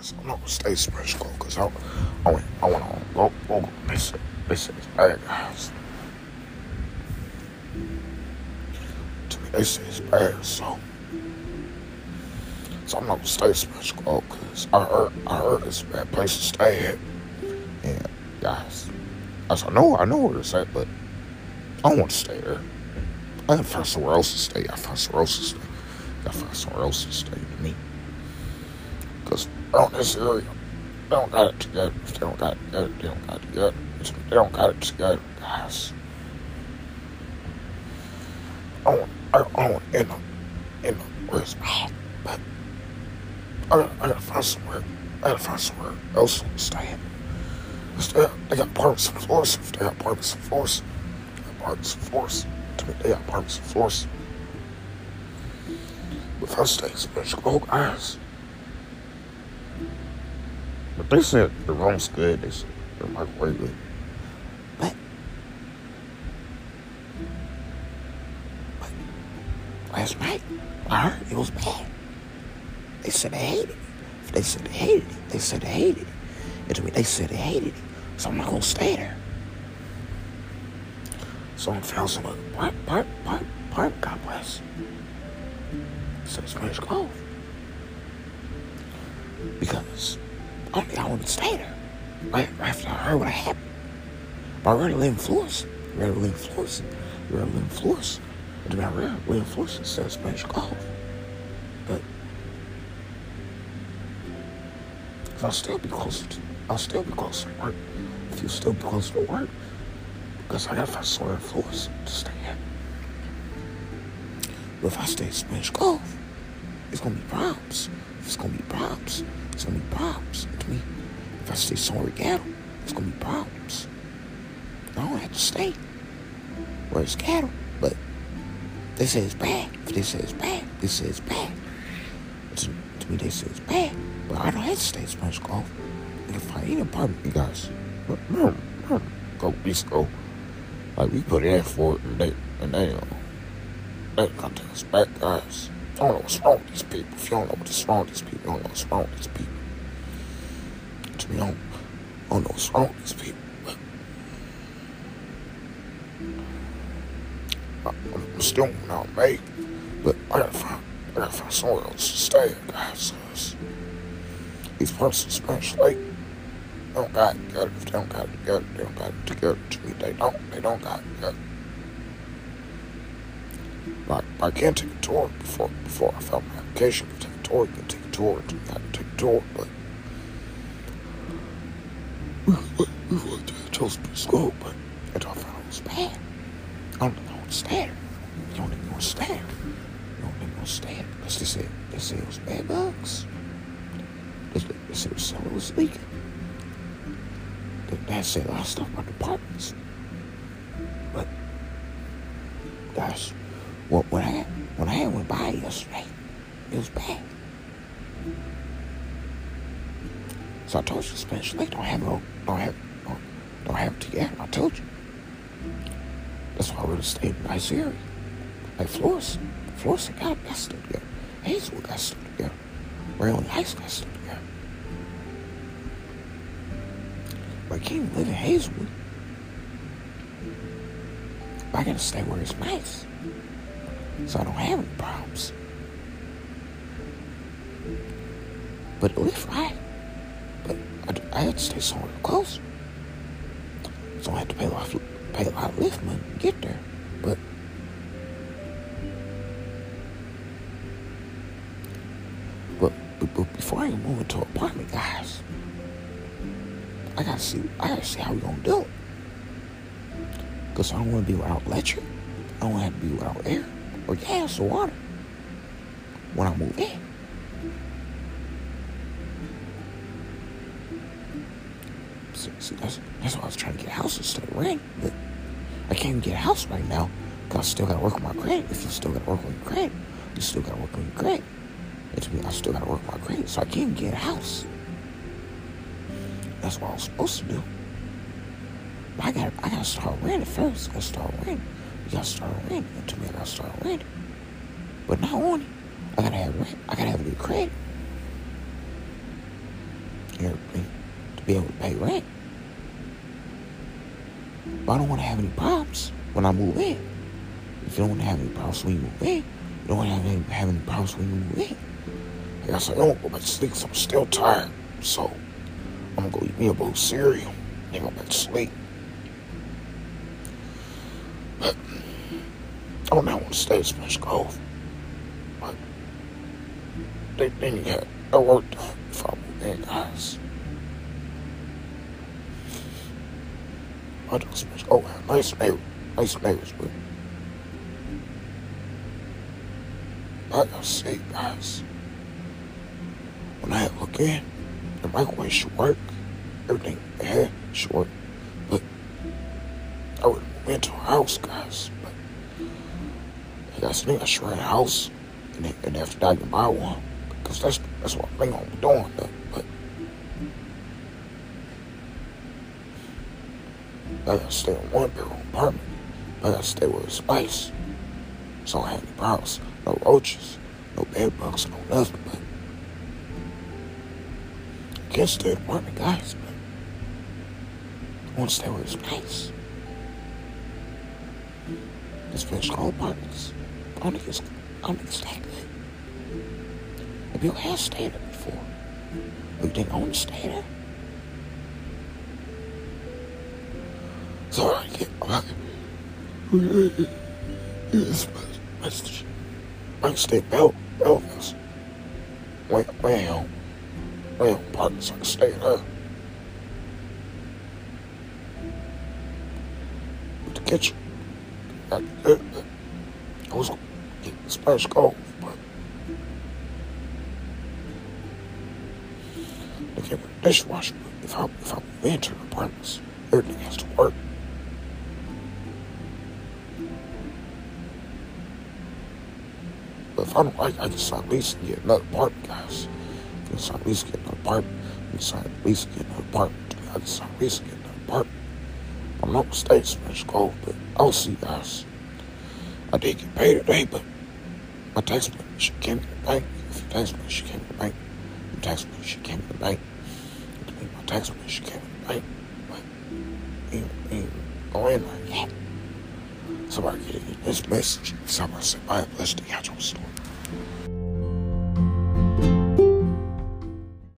I'm not gonna stay special because I, I, went, I want to go, go, said, they said it's bad, guys. They say it's bad, so. So I'm not gonna stay special because I heard, I heard it's a bad place to stay at. And guys, I know, I know where it's at, but I don't want to stay there. I gotta find somewhere else to stay. I find somewhere else to stay. I gotta find somewhere else to stay to me. Because area, they don't got it together. They don't got it together, they don't got it together. It's, they don't got it together, guys. I want, I, I want in a, in my heart? But I gotta, I gotta find somewhere. I gotta find somewhere else to stay at. They, they got apartments and floors. They got apartments and floors, they got apartments and floors. To me, they got apartments and floors. But if I stay special, oh guys. But they said the room's good. They said the microwave good. But, but last night, I heard it was bad. They said they hated it. They said they hated it. They said they hated it. And to me, they said they hated it. So I'm not gonna stay there. So I found some other part, part, part, part, God bless. So it's Spanish Grove. Because I I want to stay there. Right, right after I heard what happened. But I rather live in Florissant. I rather live in Florissant. And then I live in Florissant instead of Spanish Grove. But I'll still be closer to I'll still be closer to work. If you still be closer to work. Because I gotta find somewhere in to stay at. But if I stay in Spanish Grove, it's gonna be problems. It's gonna be problems, it's gonna be problems to me. If I stay somewhere Gatto, it's gonna be problems. I don't have to stay where it's Gatto, but they say it's bad. Say it's bad, they say it's bad. To, to me, they say it's bad, but I don't have to stay in Spanish Grove. And if I ain't apartment, you guys, mm, mm, mm, go East Go. Like we put in for it, and they and they uh, they got to us guys. I don't know what's wrong with these people. If you don't know what's wrong with these people, you don't know what's wrong with these people. To know what's wrong with these people. I'm still not made. But I gotta find, I gotta find somewhere else to stay, guys. These of Spanish Lake don't got together. If they don't got it together, they don't got it together. To me, they don't. They don't got it together. Like, I can't take a tour before before I file my application. You take a tour, you can take a tour, you to take a tour, but we went to chose school, but out it was bad. I don't to stay there. You don't want to stay there. You don't want to stay there. Because they said, they said it was bad bugs. They, they said cellar was leaking. They, said a lot of stuff about the apartments. But, guys, what when I when I went by yesterday, it was bad. So I told you, Spanish Lake don't have no, don't have, don't, have it together. I told you. That's why I really stayed in nice area. Like Florissant, Florissant got got stuff together. Hazelwood got stuff together. Rail Heights got stuff together. But I can't live in Hazelwood. But I gotta stay where it's nice so I don't have any problems. But live right. But I, I had to stay somewhere close. So I have to pay a lot, pay a lot of lift money to get there. But but, but, before I even move into an apartment, guys, I gotta see I gotta see how we gonna do it. Cause I don't wanna be without electric. I don't have to be without air or gas or water when I move in. See, see that's, that's why I was trying to get a house instead of rent, but I can't get a house right now because I still got to work on my credit. If you still got to work on your credit, you still got to work on your credit. It to me, I still got to work on my credit, so I can't get a house. That's what I was supposed to do. But I got I got to start renting first. I got to start renting. You gotta start renting. And to me, I gotta start renting. But not only, I gotta have rent. I gotta have a good credit. and everything to be able to pay rent. But I don't want to have any problems when I move in. If you don't want to have any problems when you move in, you don't want to have any, have any problems when you move in. Like I said, I don't go back to sleep because I'm still tired. So I'm going to go eat me a bowl of cereal and go back to sleep. But I don't I want to stay at Spanish Cove. But they, they need to have their work done before I move in, guys. I don't Spanish Cove have nice neighbors, nice neighbors, but I say, guys, when I look in, the microwave should work. Everything had should work. But I would move into a house, guys. But I guys think I should rent a house and, and after that I can buy one. Because that's that's what I think I'm doing. But, but I gotta stay in one bedroom apartment. I gotta stay where it's nice. So I have any problems. No roaches, no bed bugs, no nothing. But I can't stay in an apartment, guys. But I want to stay where it's nice. This finished all apartments. I don't think it's, I don't think you have stayed there before. But you think I want to stay there? So I get, I, yes, message. I can stay Bell, Belfast. Way, way home. Way home apartments. I can stay there. With the kitchen. I, uh, I was the Spanish Cove, but they gave me a dishwasher. If I if I move into the apartments, everything has to work. But if I don't like, I can sign a lease and get another apartment, guys. I can sign a lease and get another apartment. I can sign a lease and get another apartment. I can sign a lease and get another apartment. I'm not mistaken, Spanish Cove, but I'll see, guys. I did get paid today, but my tax money should came to the bank. If your tax money should came to the bank, your tax money should came to the bank. My tax money should came to the bank. But you, you go in like that. Somebody get this message. Somebody said, I have blessed the actual store.